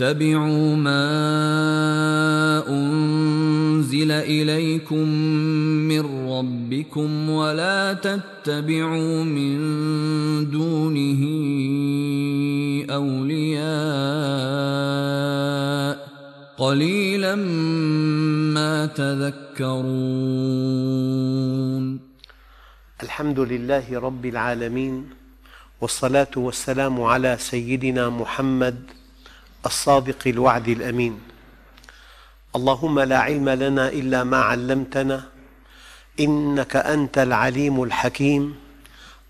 اتبعوا ما أنزل إليكم من ربكم ولا تتبعوا من دونه أولياء قليلا ما تذكرون. الحمد لله رب العالمين والصلاة والسلام على سيدنا محمد الصادق الوعد الأمين. اللهم لا علم لنا إلا ما علمتنا إنك أنت العليم الحكيم.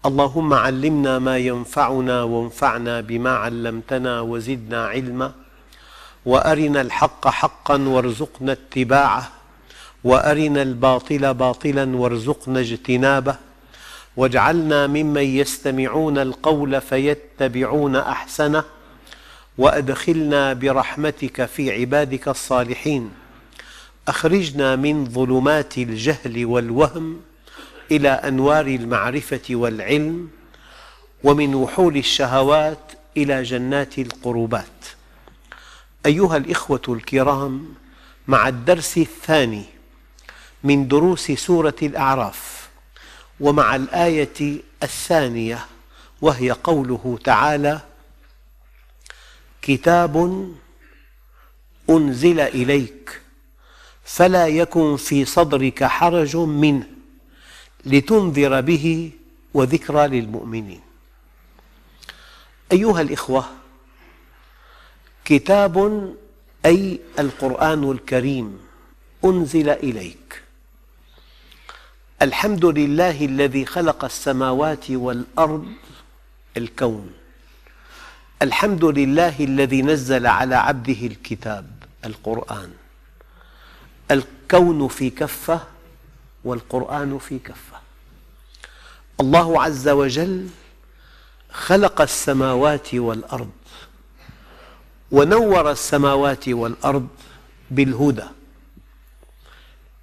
اللهم علمنا ما ينفعنا وانفعنا بما علمتنا وزدنا علما. وأرنا الحق حقا وارزقنا اتباعه. وأرنا الباطل باطلا وارزقنا اجتنابه. واجعلنا ممن يستمعون القول فيتبعون أحسنه. وأدخلنا برحمتك في عبادك الصالحين. أخرجنا من ظلمات الجهل والوهم إلى أنوار المعرفة والعلم ومن وحول الشهوات إلى جنات القربات. أيها الإخوة الكرام مع الدرس الثاني من دروس سورة الأعراف ومع الآية الثانية وهي قوله تعالى كتاب أنزل إليك فلا يكن في صدرك حرج منه لتنذر به وذكرى للمؤمنين. أيها الإخوة كتاب أي القرآن الكريم أنزل إليك. الحمد لله الذي خلق السماوات والأرض الكون. الحمد لله الذي نزل على عبده الكتاب القرآن. الكون في كفة والقرآن في كفة. الله عز وجل خلق السماوات والأرض ونور السماوات والأرض بالهدى.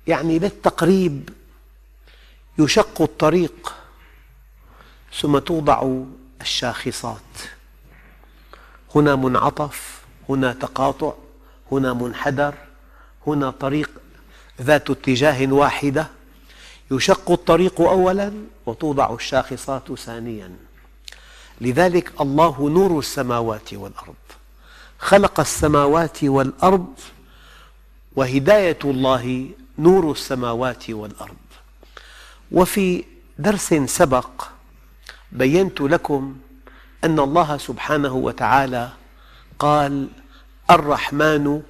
يعني للتقريب يشق الطريق ثم توضع الشاخصات. هنا منعطف هنا تقاطع هنا منحدر هنا طريق ذات اتجاه واحدة. يشق الطريق أولا وتوضع الشاخصات ثانيا. لذلك الله نور السماوات والأرض. خلق السماوات والأرض وهداية الله نور السماوات والأرض. وفي درس سبق بينت لكم أن الله سبحانه وتعالى قال الرحمن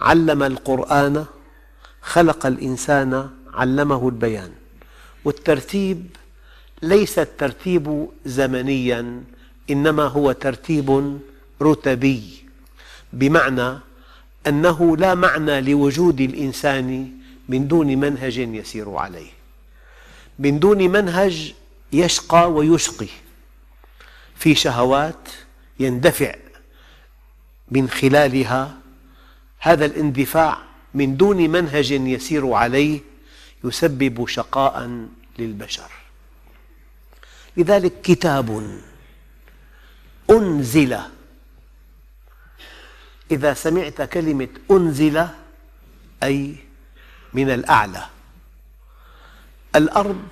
علم القرآن خلق الإنسان علمه البيان. والترتيب ليس الترتيب زمنيا إنما هو ترتيب رتبي. بمعنى أنه لا معنى لوجود الإنسان من دون منهج يسير عليه. من دون منهج يشقى ويشقي. في شهوات يندفع من خلالها هذا الاندفاع من دون منهج يسير عليه يسبب شقاء للبشر. لذلك كتاب أنزل. إذا سمعت كلمة أنزل أي من الأعلى. الأرض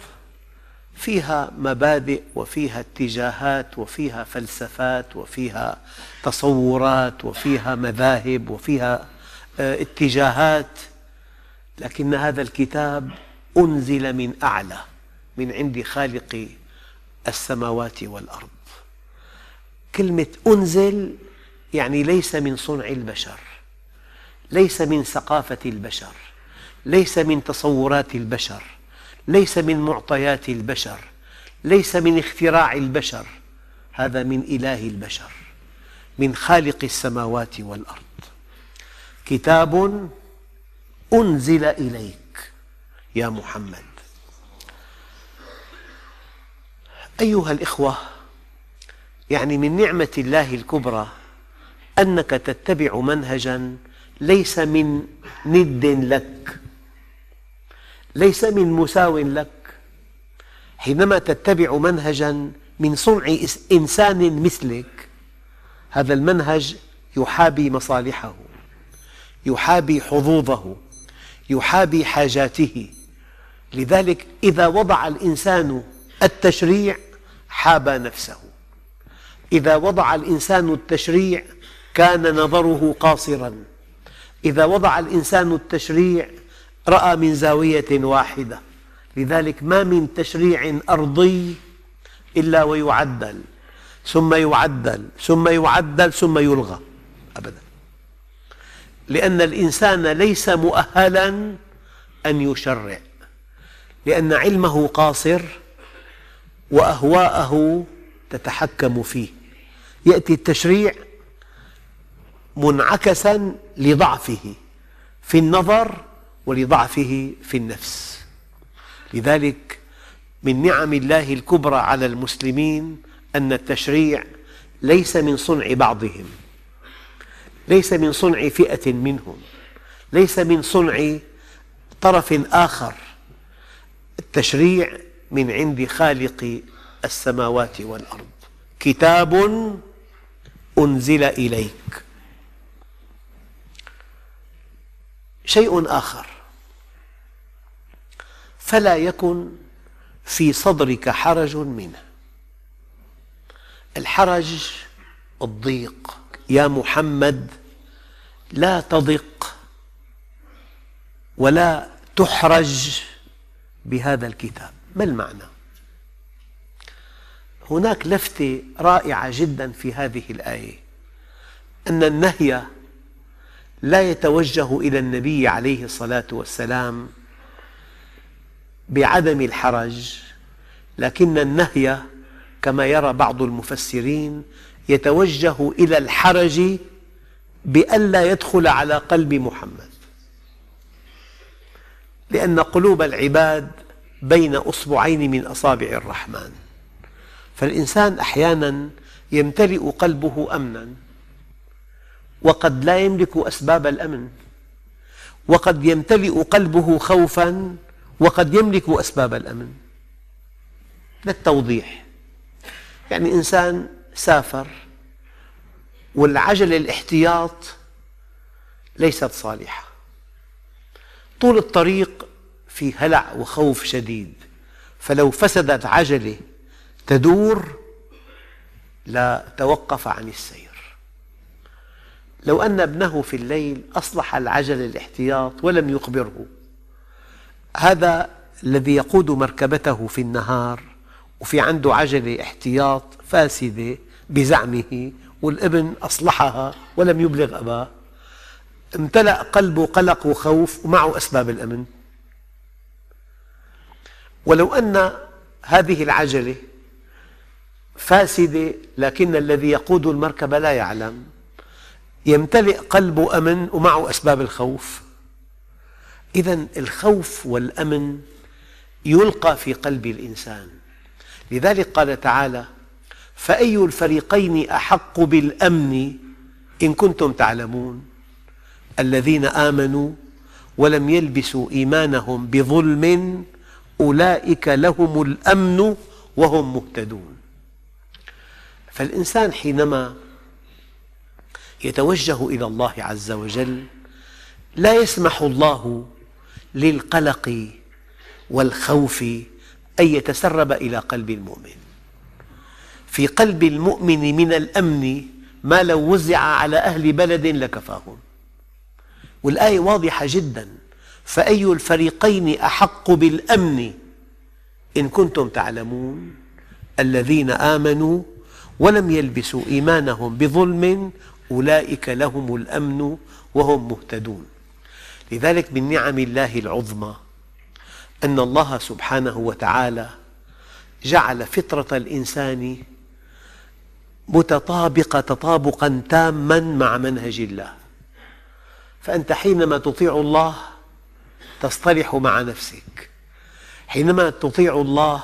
فيها مبادئ وفيها اتجاهات وفيها فلسفات وفيها تصورات وفيها مذاهب وفيها آه، اتجاهات. لكن هذا الكتاب أنزل من أعلى من عند خالق السماوات والأرض. كلمة أنزل يعني ليس من صنع البشر ليس من ثقافة البشر ليس من تصورات البشر. ليس من معطيات البشر ليس من اختراع البشر هذا من إله البشر من خالق السماوات والأرض. كتاب أنزل إليك يا محمد. أيها الأخوة يعني من نعمة الله الكبرى أنك تتبع منهجا ليس من ند لك. ليس من مساو لك. حينما تتبع منهجا من صنع إنسان مثلك هذا المنهج يحابي مصالحه يحابي حظوظه يحابي حاجاته. لذلك إذا وضع الإنسان التشريع حاب نفسه. إذا وضع الإنسان التشريع كان نظره قاصراً. إذا وضع الإنسان التشريع رأى من زاوية واحدة. لذلك ما من تشريع أرضي إلا ويعدل ثم يعدل ثم يعدل ثم يلغى. أبدا. لأن الإنسان ليس مؤهلا أن يشرع لأن علمه قاصر وأهواءه تتحكم فيه. يأتي التشريع منعكسا لضعفه. في النظر ولضعفه في النفس. لذلك من نعم الله الكبرى على المسلمين أن التشريع ليس من صنع بعضهم ليس من صنع فئة منهم ليس من صنع طرف آخر. التشريع من عند خالق السماوات والأرض. كتاب أنزل إليك. شيء آخر. فلا يكن في صدرك حرج منه. الحرج الضيق. يا محمد لا تضق ولا تحرج بهذا الكتاب. ما المعنى؟ هناك لفتة رائعة جدا في هذه الآية. أن النهي لا يتوجه إلى النبي عليه الصلاة والسلام بعدم الحرج لكن النهي كما يرى بعض المفسرين يتوجه إلى الحرج بألا يدخل على قلب محمد. لأن قلوب العباد بين أصبعين من أصابع الرحمن. فالإنسان أحيانا يمتلئ قلبه أمنا وقد لا يملك أسباب الأمن وقد يمتلئ قلبه خوفا وقد يملك أسباب الأمن. للتوضيح يعني إنسان سافر والعجلة الاحتياط ليست صالحة. طول الطريق في هلع وخوف شديد. فلو فسدت عجلة تدور لا توقف عن السير. لو أن ابنه في الليل أصلح العجل الاحتياط ولم يخبره هذا الذي يقود مركبته في النهار وفي عنده عجلة احتياط فاسدة بزعمه والابن أصلحها ولم يبلغ أباه. امتلأ قلبه قلق وخوف ومعه أسباب الأمن. ولو أن هذه العجلة فاسدة لكن الذي يقود المركبة لا يعلم. يمتلئ قلبه أمن ومعه أسباب الخوف. إذا الخوف والأمن يلقى في قلب الإنسان. لذلك قال تعالى فأي الفريقين أحق بالأمن إن كنتم تعلمون؟ الذين آمنوا ولم يلبسوا إيمانهم بظلم أولئك لهم الأمن وهم مهتدون. فالإنسان حينما يتوجه إلى الله عز وجل لا يسمح الله للقلق والخوف أن يتسرب إلى قلب المؤمن. في قلب المؤمن من الأمن ما لو وزع على أهل بلد لكفاهم. والآية واضحة جدا. فأي الفريقين أحق بالأمن؟ إن كنتم تعلمون. الذين آمنوا ولم يلبسوا إيمانهم بظلم أولئك لهم الأمن وهم مهتدون. لذلك من نعم الله العظمى أن الله سبحانه وتعالى جعل فطرة الإنسان متطابقة تطابقا تاما مع منهج الله. فأنت حينما تطيع الله تصطلح مع نفسك. حينما تطيع الله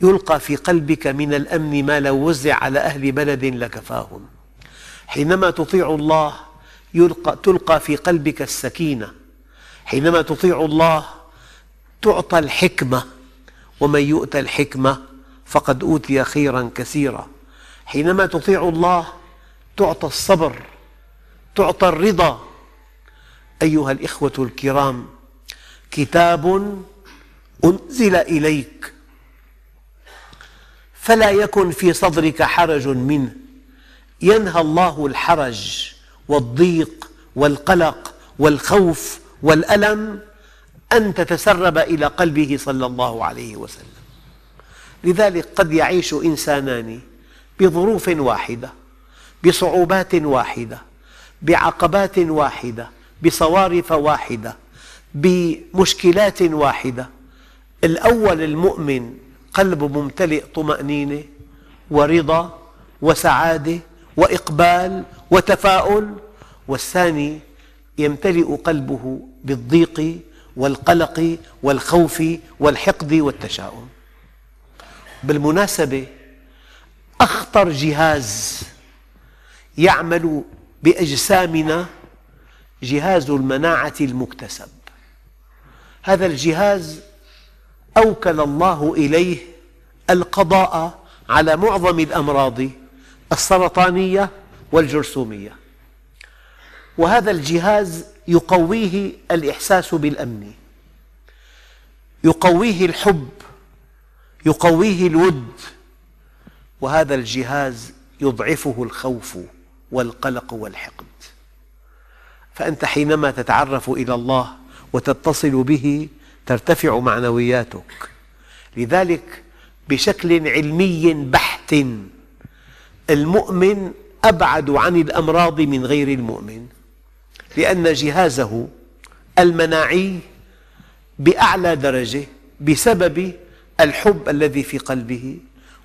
يلقى في قلبك من الأمن ما لو وزع على أهل بلد لكفاهم. حينما تطيع الله يلقى تلقى في قلبك السكينة. حينما تطيع الله تعطى الحكمة. ومن يؤتى الحكمة فقد أوتي خيرا كثيرا. حينما تطيع الله تعطى الصبر تعطى الرضا. أيها الإخوة الكرام كتاب أنزل إليك. فلا يكن في صدرك حرج منه. ينهى الله الحرج. والضيق والقلق والخوف والألم أن تتسرب إلى قلبه صلى الله عليه وسلم. لذلك قد يعيش إنسانان بظروف واحدة بصعوبات واحدة بعقبات واحدة بصوارف واحدة بمشكلات واحدة. الأول المؤمن قلبه ممتلئ طمأنينة ورضا وسعادة وإقبال وتفاؤل والثاني يمتلئ قلبه بالضيق والقلق والخوف والحقد والتشاؤم. بالمناسبة أخطر جهاز يعمل بأجسامنا جهاز المناعة المكتسب. هذا الجهاز أوكل الله إليه القضاء على معظم الأمراض السرطانية والجرثومية. وهذا الجهاز يقويه الإحساس بالأمن يقويه الحب يقويه الود. وهذا الجهاز يضعفه الخوف والقلق والحقد. فأنت حينما تتعرف إلى الله وتتصل به ترتفع معنوياتك. لذلك بشكل علمي بحت المؤمن أبعد عن الأمراض من غير المؤمن لأن جهازه المناعي بأعلى درجة بسبب الحب الذي في قلبه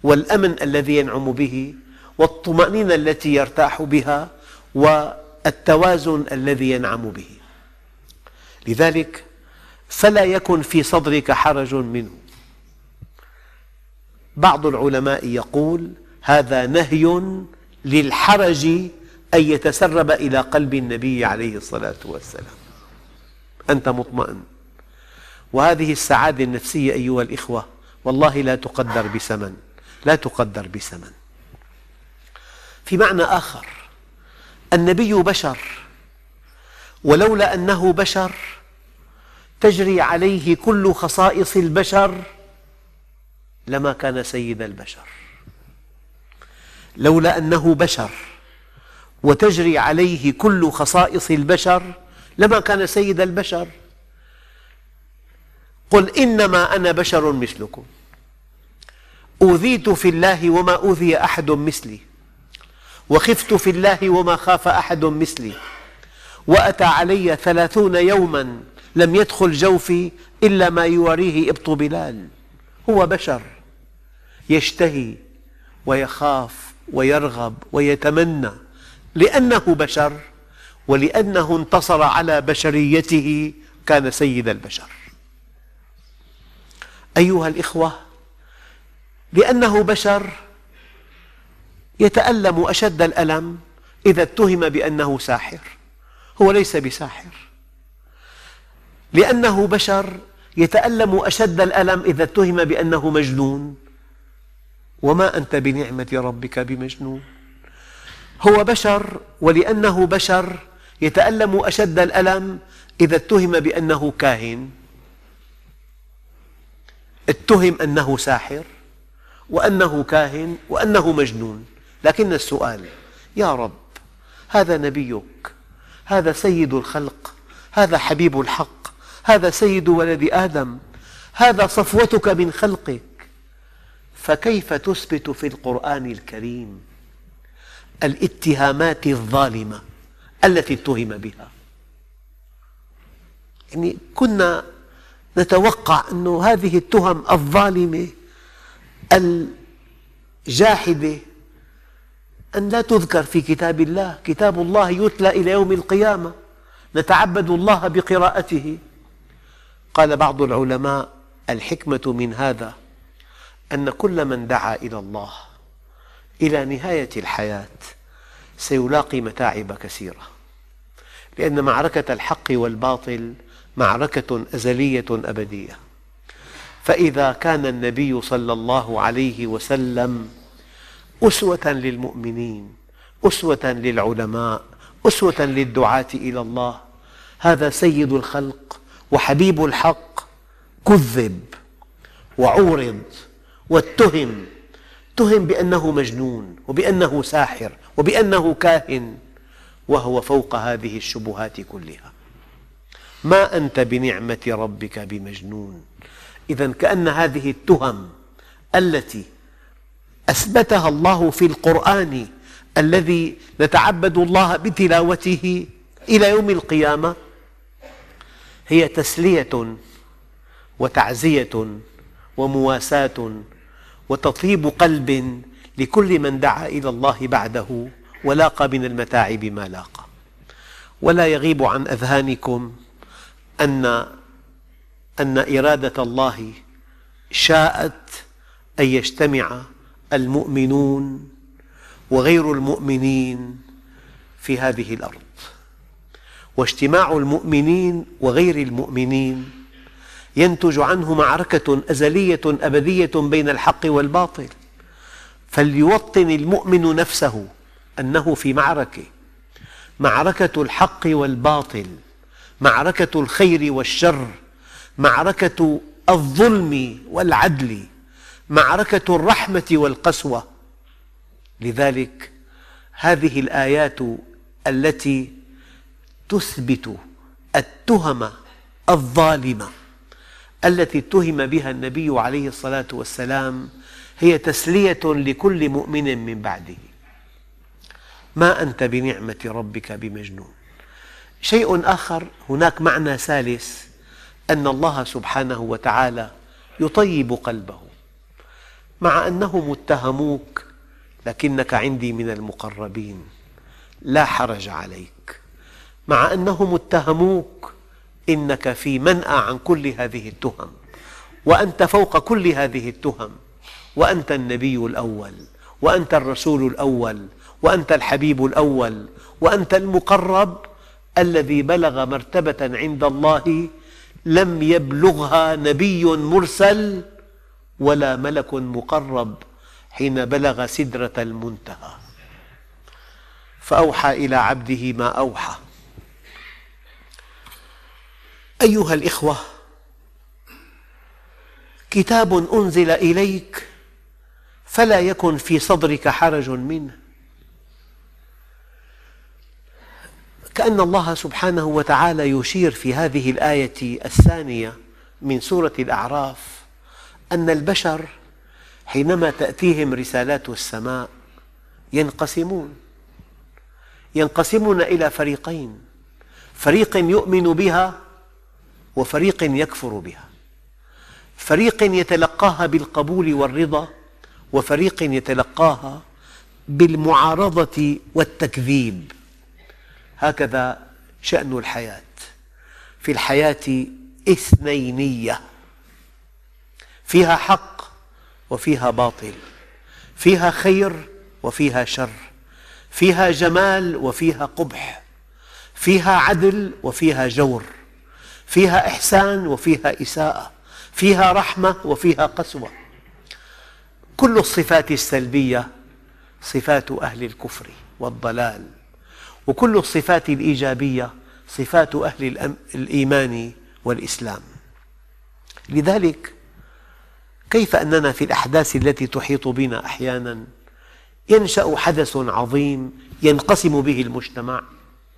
والأمن الذي ينعم به والطمأنينة التي يرتاح بها والتوازن الذي ينعم به. لذلك فلا يكن في صدرك حرج منه. بعض العلماء يقول هذا نهي للحرج أن يتسرب إلى قلب النبي عليه الصلاة والسلام. أنت مطمئن. وهذه السعادة النفسية أيها الإخوة والله لا تقدر بثمن. لا تقدر بثمن. في معنى آخر النبي بشر. ولولا أنه بشر تجري عليه كل خصائص البشر لما كان سيد البشر. لولا أنه بشر وتجري عليه كل خصائص البشر لما كان سيد البشر. قل إنما أنا بشر مثلكم. أوذيت في الله وما أوذي أحد مثلي. وخفت في الله وما خاف أحد مثلي. وأتى علي ثلاثون يوما لم يدخل جوفي إلا ما يواريه إبط بلال. هو بشر يشتهي ويخاف ويرغب ويتمنى لأنه بشر ولأنه انتصر على بشريته كان سيد البشر. أيها الإخوة لأنه بشر يتألم أشد الألم إذا اتهم بأنه ساحر. هو ليس بساحر. لأنه بشر يتألم أشد الألم إذا اتهم بأنه مجنون. وما أنت بنعمة ربك بمجنون. هو بشر ولأنه بشر يتألم أشد الألم إذا اتهم بأنه كاهن. اتهم أنه ساحر وأنه كاهن وأنه مجنون. لكن السؤال يا رب هذا نبيك هذا سيد الخلق هذا حبيب الحق هذا سيد ولد آدم هذا صفوتك من خلقك فكيف تثبت في القرآن الكريم الاتهامات الظالمة التي اتهم بها؟ يعني كنا نتوقع أن هذه التهم الظالمة الجاحدة أن لا تذكر في كتاب الله. كتاب الله يتلى إلى يوم القيامة. نتعبد الله بقراءته. قال بعض العلماء الحكمة من هذا. أن كل من دعا إلى الله إلى نهاية الحياة سيلاقي متاعب كثيرة. لأن معركة الحق والباطل معركة أزلية أبدية. فإذا كان النبي صلى الله عليه وسلم أسوة للمؤمنين أسوة للعلماء أسوة للدعاة إلى الله هذا سيد الخلق وحبيب الحق كذب وعورض. واتهم. اتهم بأنه مجنون وبأنه ساحر وبأنه كاهن وهو فوق هذه الشبهات كلها. ما أنت بنعمة ربك بمجنون. إذا كأن هذه التهم التي أثبتها الله في القرآن الذي نتعبد الله بتلاوته إلى يوم القيامة هي تسلية وتعزية ومواساة وتطيب قلب لكل من دعا إلى الله بعده ولاقى من المتاعب ما لاقى ولا يغيب عن أذهانكم أن أن إرادة الله شاءت أن يجتمع المؤمنون وغير المؤمنين في هذه الأرض. واجتماع المؤمنين وغير المؤمنين ينتج عنه معركة أزلية أبدية بين الحق والباطل. فليوطن المؤمن نفسه أنه في معركة. معركة الحق والباطل معركة الخير والشر معركة الظلم والعدل معركة الرحمة والقسوة. لذلك هذه الآيات التي تثبت التهم الظالمة. التي اتهم بها النبي عليه الصلاة والسلام هي تسلية لكل مؤمن من بعده. ما أنت بنعمة ربك بمجنون. شيء آخر هناك معنى ثالث أن الله سبحانه وتعالى يطيب قلبه. مع أنهم اتهموك لكنك عندي من المقربين لا حرج عليك. مع أنهم اتهموك إنك في منأى عن كل هذه التهم وأنت فوق كل هذه التهم وأنت النبي الأول وأنت الرسول الأول وأنت الحبيب الأول وأنت المقرب الذي بلغ مرتبة عند الله لم يبلغها نبي مرسل ولا ملك مقرب حين بلغ سدرة المنتهى. فأوحى إلى عبده ما أوحى. أيها الإخوة كتاب أنزل إليك فلا يكن في صدرك حرج منه. كأن الله سبحانه وتعالى يشير في هذه الآية الثانية من سورة الأعراف أن البشر حينما تأتيهم رسالات السماء ينقسمون ينقسمون إلى فريقين. فريق يؤمن بها وفريق يكفر بها. فريق يتلقاها بالقبول والرضا وفريق يتلقاها بالمعارضة والتكذيب. هكذا شأن الحياة. في الحياة إثنينية. فيها حق وفيها باطل. فيها خير وفيها شر. فيها جمال وفيها قبح. فيها عدل وفيها جور. فيها إحسان وفيها إساءة فيها رحمة وفيها قسوة. كل الصفات السلبية صفات أهل الكفر والضلال وكل الصفات الإيجابية صفات أهل الإيمان والإسلام. لذلك كيف أننا في الأحداث التي تحيط بنا أحيانا ينشأ حدث عظيم ينقسم به المجتمع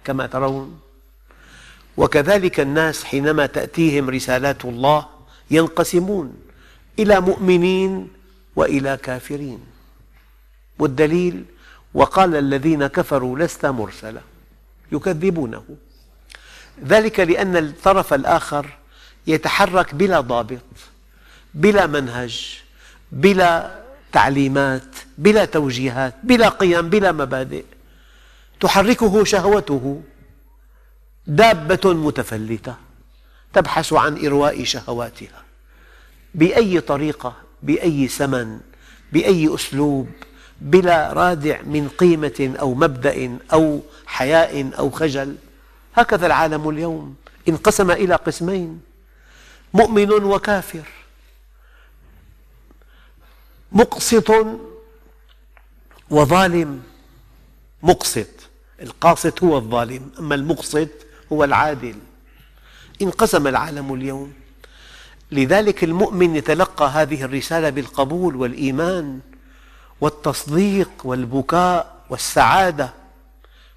كما ترون؟ وكذلك الناس حينما تأتيهم رسالات الله ينقسمون إلى مؤمنين وإلى كافرين. والدليل وقال الذين كفروا لست مرسلا يكذبونه. ذلك لأن الطرف الآخر يتحرك بلا ضابط بلا منهج بلا تعليمات بلا توجيهات بلا قيم بلا مبادئ. تحركه شهوته دابة متفلتة تبحث عن إرواء شهواتها. بأي طريقة بأي ثمن بأي أسلوب بلا رادع من قيمة أو مبدأ أو حياء أو خجل. هكذا العالم اليوم. انقسم إلى قسمين. مؤمن وكافر. مقسط وظالم. مقسط. القاسط هو الظالم. أما المقسط هو العادل. انقسم العالم اليوم. لذلك المؤمن يتلقى هذه الرسالة بالقبول والإيمان والتصديق والبكاء والسعادة.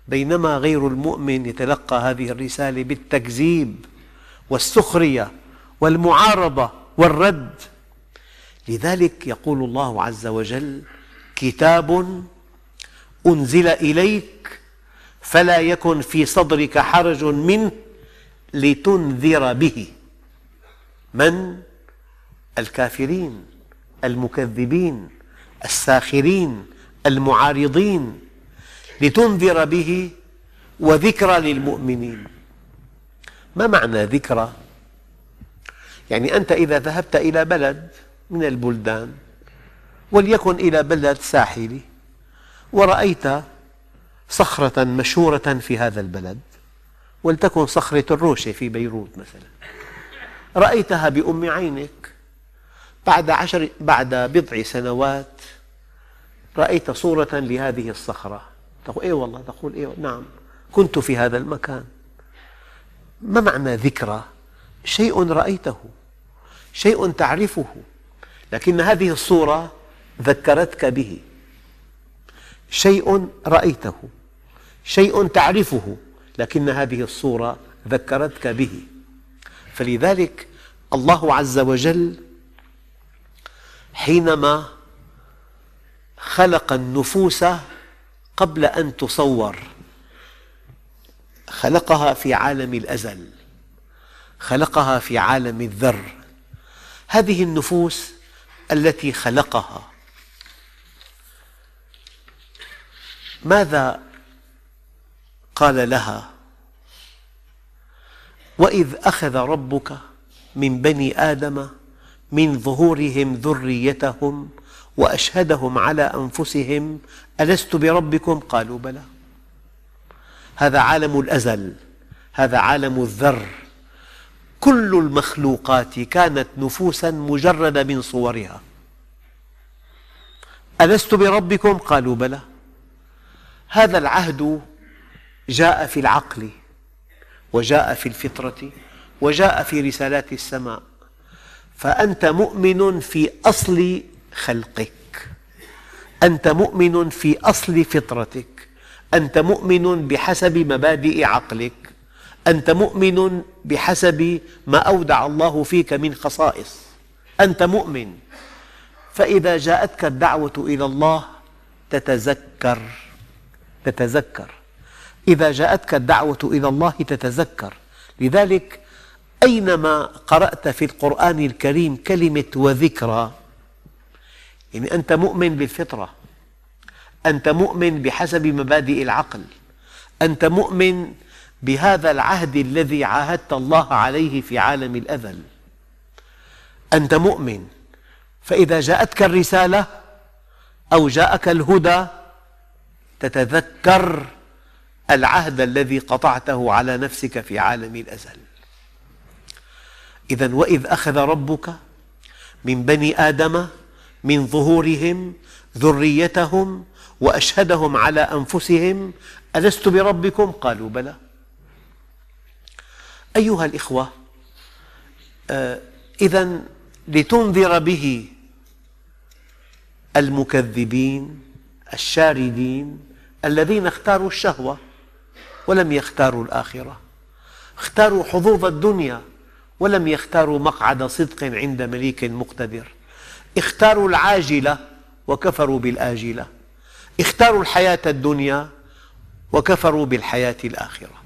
بينما غير المؤمن يتلقى هذه الرسالة بالتكذيب والسخرية والمعارضة والرد. لذلك يقول الله عز وجل كتاب أنزل إليك فلا يكن في صدرك حرج منه لتنذر به من؟ الكافرين المكذبين الساخرين المعارضين لتنذر به وذكرى للمؤمنين ما معنى ذكرى؟ يعني أنت إذا ذهبت إلى بلد من البلدان وليكن إلى بلد ساحلي ورأيت صخرة مشهورة في هذا البلد ولتكن صخرة الروشة في بيروت مثلا. رأيتها بأم عينك بعد, عشر بعد بضع سنوات رأيت صورة لهذه الصخرة. تقول إيه والله؟ تقول إيه؟ نعم كنت في هذا المكان. ما معنى ذكرى؟ شيء رأيته شيء تعرفه لكن هذه الصورة ذكرتك به. شيء رأيته. شيء تعرفه لكن هذه الصورة ذكرتك به. فلذلك الله عز وجل حينما خلق النفوس قبل أن تصور خلقها في عالم الأزل خلقها في عالم الذر. هذه النفوس التي خلقها. ماذا قال لها وإذ أخذ ربك من بني آدم من ظهورهم ذريتهم وأشهدهم على أنفسهم ألست بربكم؟ قالوا بلى. هذا عالم الأزل هذا عالم الذر. كل المخلوقات كانت نفوسا مجردة من صورها. ألست بربكم؟ قالوا بلى. هذا العهد جاء في العقل وجاء في الفطرة وجاء في رسالات السماء. فأنت مؤمن في أصل خلقك. أنت مؤمن في أصل فطرتك. أنت مؤمن بحسب مبادئ عقلك. أنت مؤمن بحسب ما أودع الله فيك من خصائص. أنت مؤمن. فإذا جاءتك الدعوة إلى الله تتذكر تتذكر. إذا جاءتك الدعوة إلى الله تتذكر. لذلك أينما قرأت في القرآن الكريم كلمة وذكرى يعني أنت مؤمن بالفطرة أنت مؤمن بحسب مبادئ العقل أنت مؤمن بهذا العهد الذي عاهدت الله عليه في عالم الأزل أنت مؤمن. فإذا جاءتك الرسالة أو جاءك الهدى تتذكر العهد الذي قطعته على نفسك في عالم الأزل. إذا وإذ أخذ ربك من بني آدم من ظهورهم ذريتهم وأشهدهم على أنفسهم ألست بربكم؟ قالوا بلى. أيها الإخوة آه، إذا لتنذر به المكذبين الشاردين الذين اختاروا الشهوة. ولم يختاروا الآخرة. اختاروا حظوظ الدنيا ولم يختاروا مقعد صدق عند مليك مقتدر. اختاروا العاجلة وكفروا بالآجلة. اختاروا الحياة الدنيا وكفروا بالحياة الآخرة.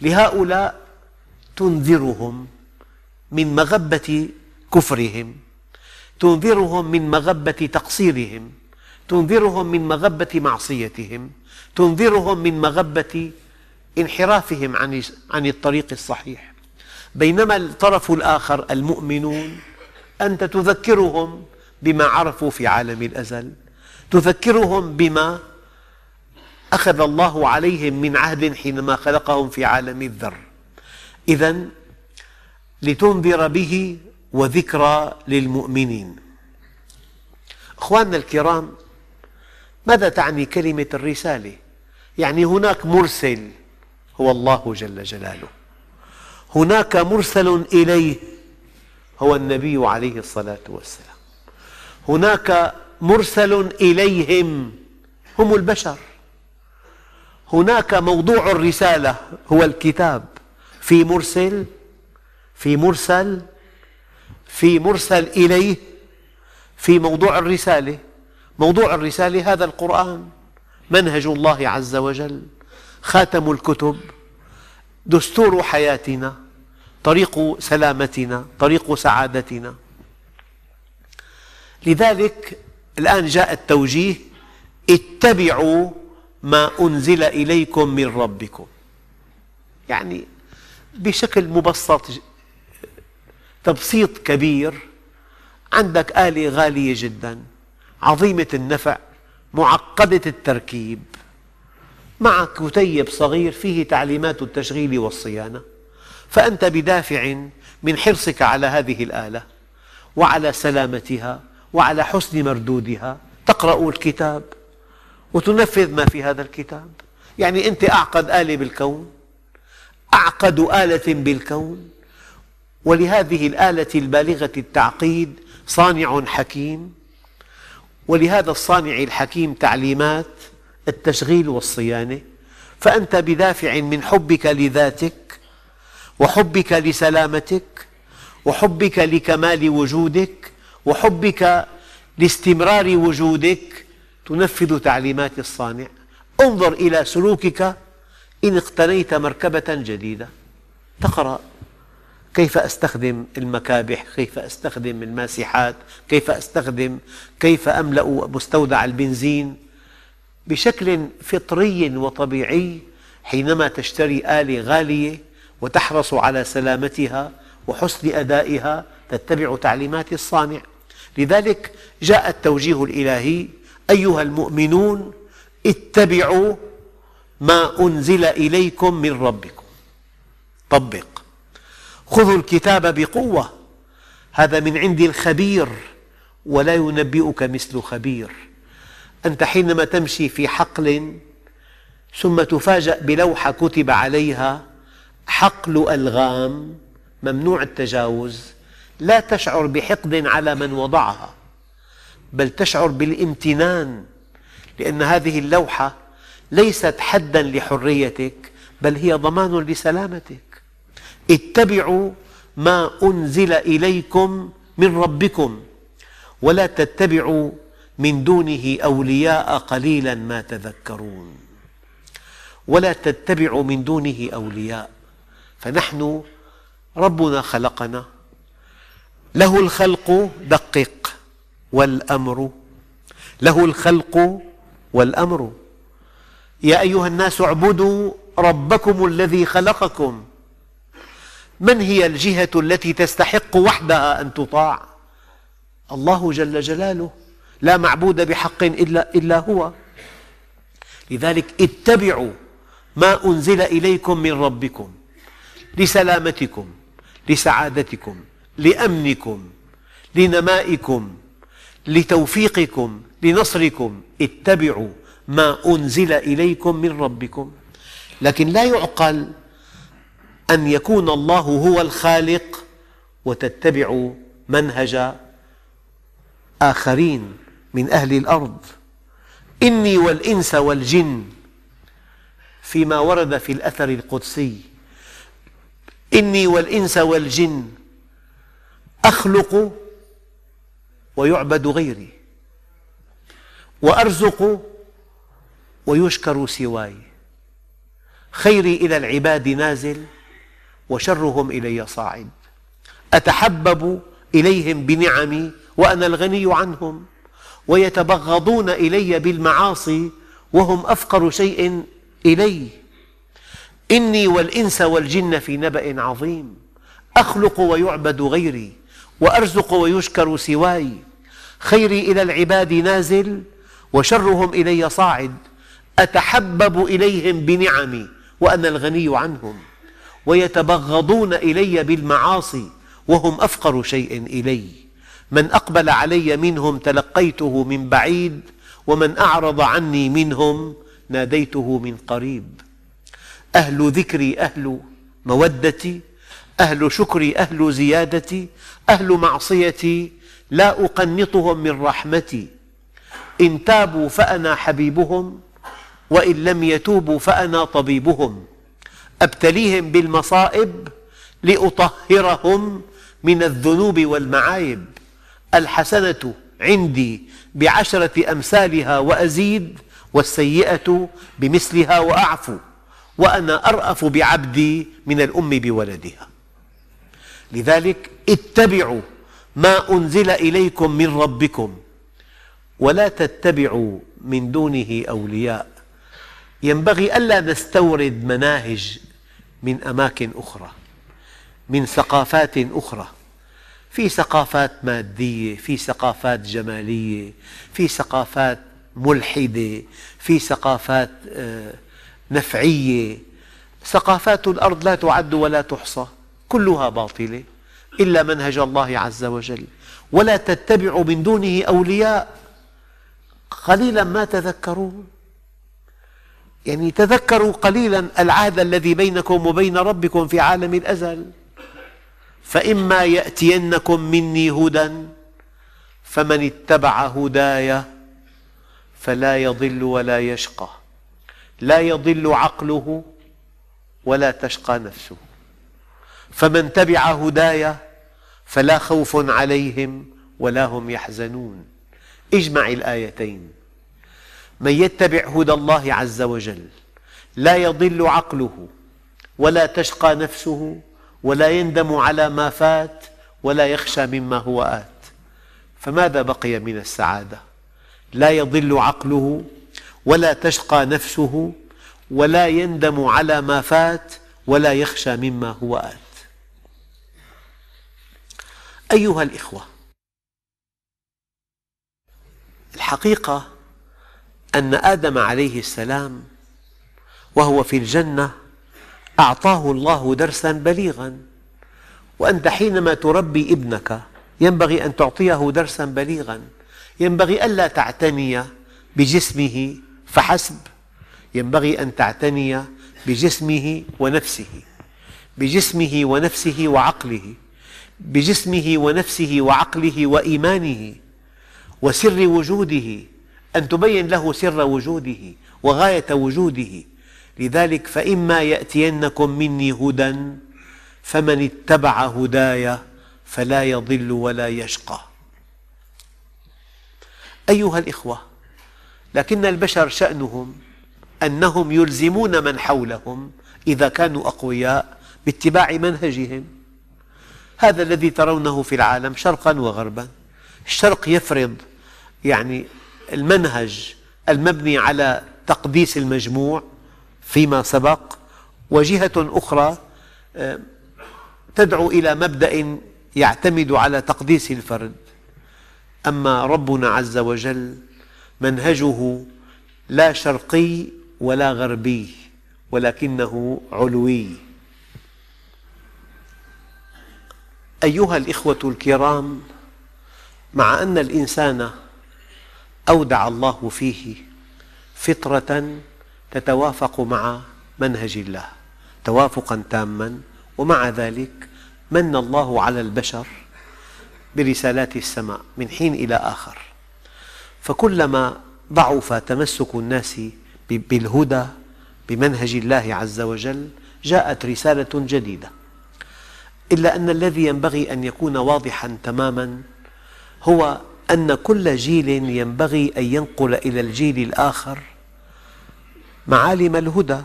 لهؤلاء تنذرهم من مغبة كفرهم تنذرهم من مغبة تقصيرهم تنذرهم من مغبة معصيتهم. تنذرهم من مغبة انحرافهم عن الطريق الصحيح. بينما الطرف الآخر المؤمنون أنت تذكرهم بما عرفوا في عالم الأزل تذكرهم بما أخذ الله عليهم من عهد حينما خلقهم في عالم الذر. إذا لتنذر به وذكرى للمؤمنين. أخواننا الكرام ماذا تعني كلمة الرسالة؟ يعني هناك مرسل هو الله جل جلاله. هناك مرسل إليه هو النبي عليه الصلاة والسلام. هناك مرسل إليهم هم البشر. هناك موضوع الرسالة هو الكتاب. في مرسل في مرسل في مرسل إليه في موضوع الرسالة. موضوع الرسالة هذا القرآن. منهج الله عز وجل خاتم الكتب دستور حياتنا طريق سلامتنا طريق سعادتنا. لذلك الآن جاء التوجيه اتبعوا ما أنزل إليكم من ربكم. يعني بشكل مبسط تبسيط كبير عندك آلة غالية جدا عظيمة النفع. معقدة التركيب. معك كتيب صغير فيه تعليمات التشغيل والصيانة. فأنت بدافع من حرصك على هذه الآلة وعلى سلامتها وعلى حسن مردودها. تقرأ الكتاب وتنفذ ما في هذا الكتاب. يعني أنت أعقد آلة بالكون أعقد آلة بالكون. ولهذه الآلة البالغة التعقيد صانع حكيم. ولهذا الصانع الحكيم تعليمات التشغيل والصيانة فأنت بدافع من حبك لذاتك وحبك لسلامتك وحبك لكمال وجودك وحبك لاستمرار وجودك تنفذ تعليمات الصانع. انظر إلى سلوكك إن اقتنيت مركبة جديدة. تقرأ. كيف أستخدم المكابح؟ كيف أستخدم الماسحات؟ كيف أستخدم؟ كيف أملأ مستودع البنزين؟ بشكل فطري وطبيعي حينما تشتري آلة غالية وتحرص على سلامتها وحسن أدائها تتبع تعليمات الصانع. لذلك جاء التوجيه الإلهي أيها المؤمنون اتبعوا ما أنزل إليكم من ربكم. طبق. خذوا الكتاب بقوة. هذا من عند الخبير ولا ينبئك مثل خبير. أنت حينما تمشي في حقل ثم تفاجأ بلوحة كتب عليها حقل ألغام ممنوع التجاوز. لا تشعر بحقد على من وضعها بل تشعر بالامتنان لأن هذه اللوحة ليست حدا لحريتك بل هي ضمان لسلامتك. اتبعوا ما أنزل إليكم من ربكم ولا تتبعوا من دونه أولياء قليلا ما تذكرون ولا تتبعوا من دونه أولياء فنحن ربنا خلقنا له الخلق دقق والأمر له الخلق والأمر يا أيها الناس اعبدوا ربكم الذي خلقكم من هي الجهة التي تستحق وحدها أن تطاع؟ الله جل جلاله. لا معبود بحق إلا, إلا هو. لذلك اتبعوا ما أنزل إليكم من ربكم لسلامتكم لسعادتكم لأمنكم لنمائكم لتوفيقكم لنصركم. اتبعوا ما أنزل إليكم من ربكم. لكن لا يعقل أن يكون الله هو الخالق وتتبع منهج آخرين من أهل الأرض. إني والإنس والجن فيما ورد في الأثر القدسي. إني والإنس والجن أخلق ويعبد غيري وأرزق ويشكر سواي. خيري إلى العباد نازل وشرهم إلي صاعد. أتحبب إليهم بنعمي وأنا الغني عنهم ويتبغضون إلي بالمعاصي وهم أفقر شيء إلي. إني والإنس والجن في نبأ عظيم أخلق ويعبد غيري وأرزق ويشكر سواي. خيري إلى العباد نازل وشرهم إلي صاعد أتحبب إليهم بنعمي وأنا الغني عنهم. ويتبغضون إلي بالمعاصي وهم أفقر شيء إلي. من أقبل علي منهم تلقيته من بعيد ومن أعرض عني منهم ناديته من قريب. أهل ذكري أهل مودتي أهل شكري أهل زيادتي أهل معصيتي لا أقنطهم من رحمتي. إن تابوا فأنا حبيبهم وإن لم يتوبوا فأنا طبيبهم. أبتليهم بالمصائب لأطهرهم من الذنوب والمعايب. الحسنة عندي بعشرة أمثالها وأزيد والسيئة بمثلها وأعفو وأنا أرأف بعبدي من الأم بولدها. لذلك اتبعوا ما أنزل إليكم من ربكم ولا تتبعوا من دونه أولياء. ينبغي ألا نستورد مناهج من أماكن أخرى من ثقافات أخرى. في ثقافات مادية في ثقافات جمالية في ثقافات ملحدة في ثقافات آه، نفعية. ثقافات الأرض لا تعد ولا تحصى كلها باطلة إلا منهج الله عز وجل. ولا تتبعوا من دونه أولياء. قليلا ما تذكرون. يعني تذكروا قليلا العهد الذي بينكم وبين ربكم في عالم الأزل. فإما يأتينكم مني هدى فمن اتبع هداي فلا يضل ولا يشقى. لا يضل عقله ولا تشقى نفسه. فمن تبع هداي فلا خوف عليهم ولا هم يحزنون. اجمع الآيتين. من يتبع هدى الله عز وجل لا يضل عقله ولا تشقى نفسه ولا يندم على ما فات ولا يخشى مما هو آت. فماذا بقي من السعادة؟ لا يضل عقله ولا تشقى نفسه ولا يندم على ما فات ولا يخشى مما هو آت. أيها الإخوة الحقيقة أن آدم عليه السلام وهو في الجنة أعطاه الله درسا بليغا. وأنت حينما تربي ابنك ينبغي أن تعطيه درسا بليغا. ينبغي ألا تعتني بجسمه فحسب. ينبغي أن تعتني بجسمه ونفسه. بجسمه ونفسه وعقله. بجسمه ونفسه وعقله وإيمانه. وسر وجوده. أن تبين له سر وجوده وغاية وجوده. لذلك فإما يأتينكم مني هدى فمن اتبع هداي فلا يضل ولا يشقى. أيها الإخوة لكن البشر شأنهم أنهم يلزمون من حولهم إذا كانوا أقوياء باتباع منهجهم. هذا الذي ترونه في العالم شرقا وغربا. الشرق يفرض يعني المنهج المبني على تقديس المجموع فيما سبق وجهة أخرى آه، تدعو إلى مبدأ يعتمد على تقديس الفرد. أما ربنا عز وجل منهجه لا شرقي ولا غربي ولكنه علوي. أيها الإخوة الكرام مع أن الإنسان أودع الله فيه فطرة تتوافق مع منهج الله توافقا تاما ومع ذلك من الله على البشر برسالات السماء من حين إلى آخر. فكلما ضعف تمسك الناس بالهدى بمنهج الله عز وجل جاءت رسالة جديدة. إلا أن الذي ينبغي أن يكون واضحا تماما هو أن كل جيل ينبغي أن ينقل إلى الجيل الآخر معالم الهدى.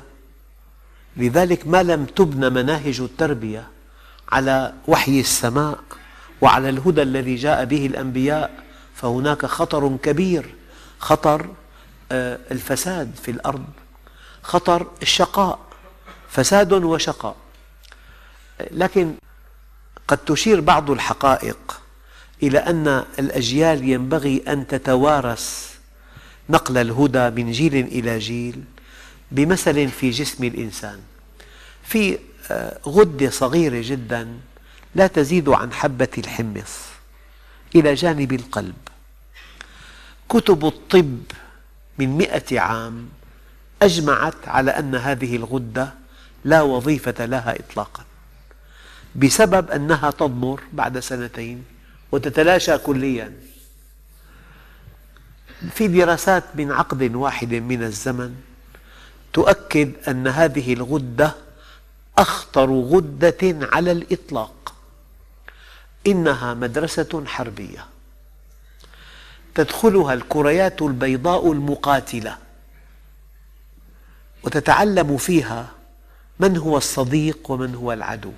لذلك ما لم تبنى مناهج التربية على وحي السماء وعلى الهدى الذي جاء به الأنبياء فهناك خطر كبير خطر آه، الفساد في الأرض خطر الشقاء فساد وشقاء. لكن قد تشير بعض الحقائق إلى أن الأجيال ينبغي أن تتوارث نقل الهدى من جيل إلى جيل بمثل في جسم الإنسان. في آه، غدة صغيرة جدا لا تزيد عن حبة الحمص إلى جانب القلب. كتب الطب من مئة عام أجمعت على أن هذه الغدة لا وظيفة لها إطلاقا بسبب أنها تضمر بعد سنتين وتتلاشى كليا. في دراسات من عقد واحد من الزمن تؤكد أن هذه الغدة أخطر غدة على الإطلاق. إنها مدرسة حربية. تدخلها الكريات البيضاء المقاتلة. وتتعلم فيها من هو الصديق ومن هو العدو.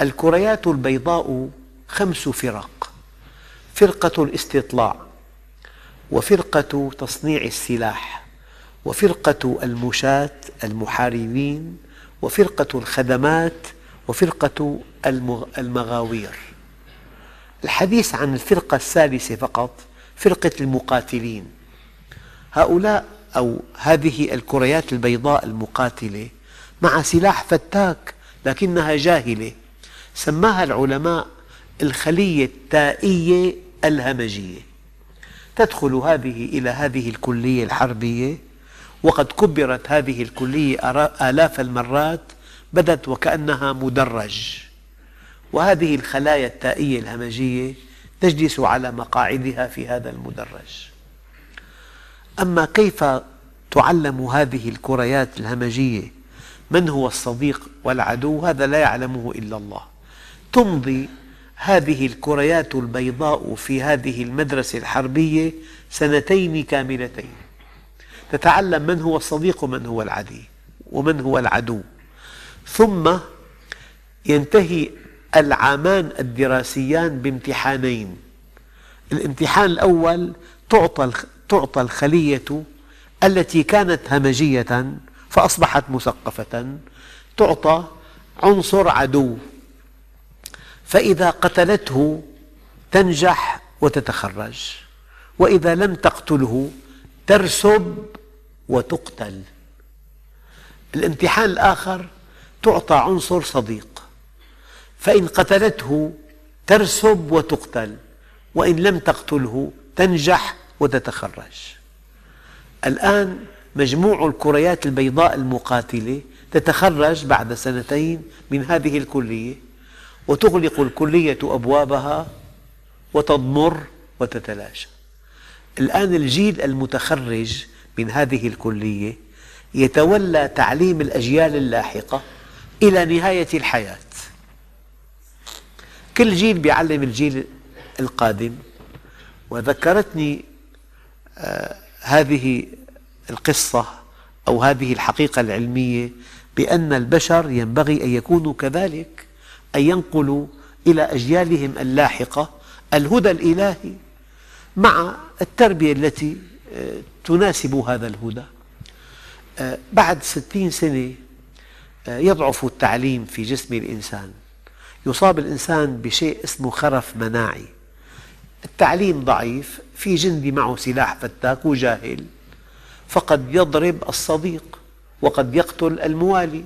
الكريات البيضاء خمس فرق. فرقة الاستطلاع وفرقة تصنيع السلاح وفرقة المشاة المحاربين وفرقة الخدمات وفرقة المغاوير. الحديث عن الفرقة الثالثة فقط فرقة المقاتلين. هؤلاء أو هذه الكريات البيضاء المقاتلة مع سلاح فتاك لكنها جاهلة سماها العلماء الخلية التائية الهمجية. تدخل هذه إلى هذه الكلية الحربية وقد كبرت هذه الكلية آلاف المرات بدت وكأنها مدرج. وهذه الخلايا التائية الهمجية تجلس على مقاعدها في هذا المدرج. أما كيف تعلم هذه الكريات الهمجية؟ من هو الصديق والعدو؟ هذا لا يعلمه إلا الله. تمضي هذه الكريات البيضاء في هذه المدرسة الحربية سنتين كاملتين. تتعلم من هو الصديق ومن هو العدي ومن هو العدو. ثم ينتهي العامان الدراسيان بامتحانين. الامتحان الأول تعطى الخلية التي كانت همجية فأصبحت مثقفة. تعطى عنصر عدو. فإذا قتلته تنجح وتتخرج وإذا لم تقتله ترسب وتقتل. الامتحان الآخر تعطى عنصر صديق. فإن قتلته ترسب وتقتل وإن لم تقتله تنجح وتتخرج. الآن مجموع الكريات البيضاء المقاتلة تتخرج بعد سنتين من هذه الكلية. وتغلق الكلية أبوابها وتضمر وتتلاشى. الآن الجيل المتخرج من هذه الكلية يتولى تعليم الأجيال اللاحقة إلى نهاية الحياة. كل جيل يعلم الجيل القادم. وذكرتني آه، هذه القصة أو هذه الحقيقة العلمية بأن البشر ينبغي أن يكونوا كذلك. أن ينقلوا إلى أجيالهم اللاحقة الهدى الإلهي مع التربية التي آه، تناسب هذا الهدى. آه، بعد ستين سنة يضعف التعليم في جسم الإنسان. يصاب الإنسان بشيء اسمه خرف مناعي. التعليم ضعيف في جندي معه سلاح فتاك وجاهل فقد يضرب الصديق وقد يقتل الموالي.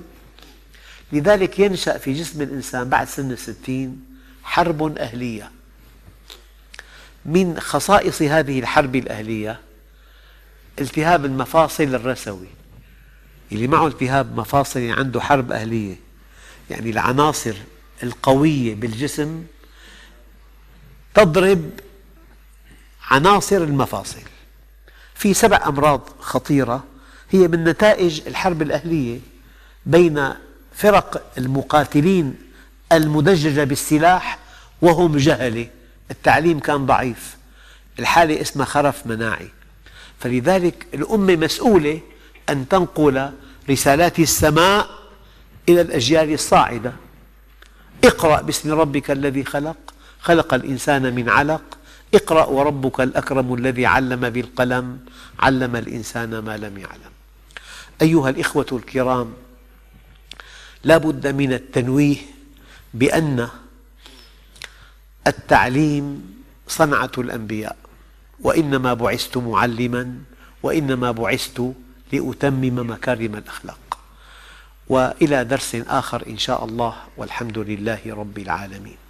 لذلك ينشأ في جسم الإنسان بعد سن الستين حرب أهلية. من خصائص هذه الحرب الأهلية التهاب المفاصل الرسوي اللي معه التهاب مفاصل عنده حرب أهلية. يعني العناصر القوية بالجسم تضرب عناصر المفاصل. في سبع أمراض خطيرة هي من نتائج الحرب الأهلية بين فرق المقاتلين المدججة بالسلاح وهم جهلة التعليم كان ضعيف. الحالة اسمها خرف مناعي. فلذلك الأمة مسؤولة أن تنقل رسالات السماء إلى الأجيال الصاعدة. اقرأ باسم ربك الذي خلق. خلق الإنسان من علق. اقرأ وربك الأكرم الذي علم بالقلم. علم الإنسان ما لم يعلم. أيها الإخوة الكرام لا بد من التنويه بأن التعليم صنعة الأنبياء وإنما بعثت معلما وإنما بعثت لأتمم مكارم الأخلاق. وإلى درس آخر إن شاء الله والحمد لله رب العالمين.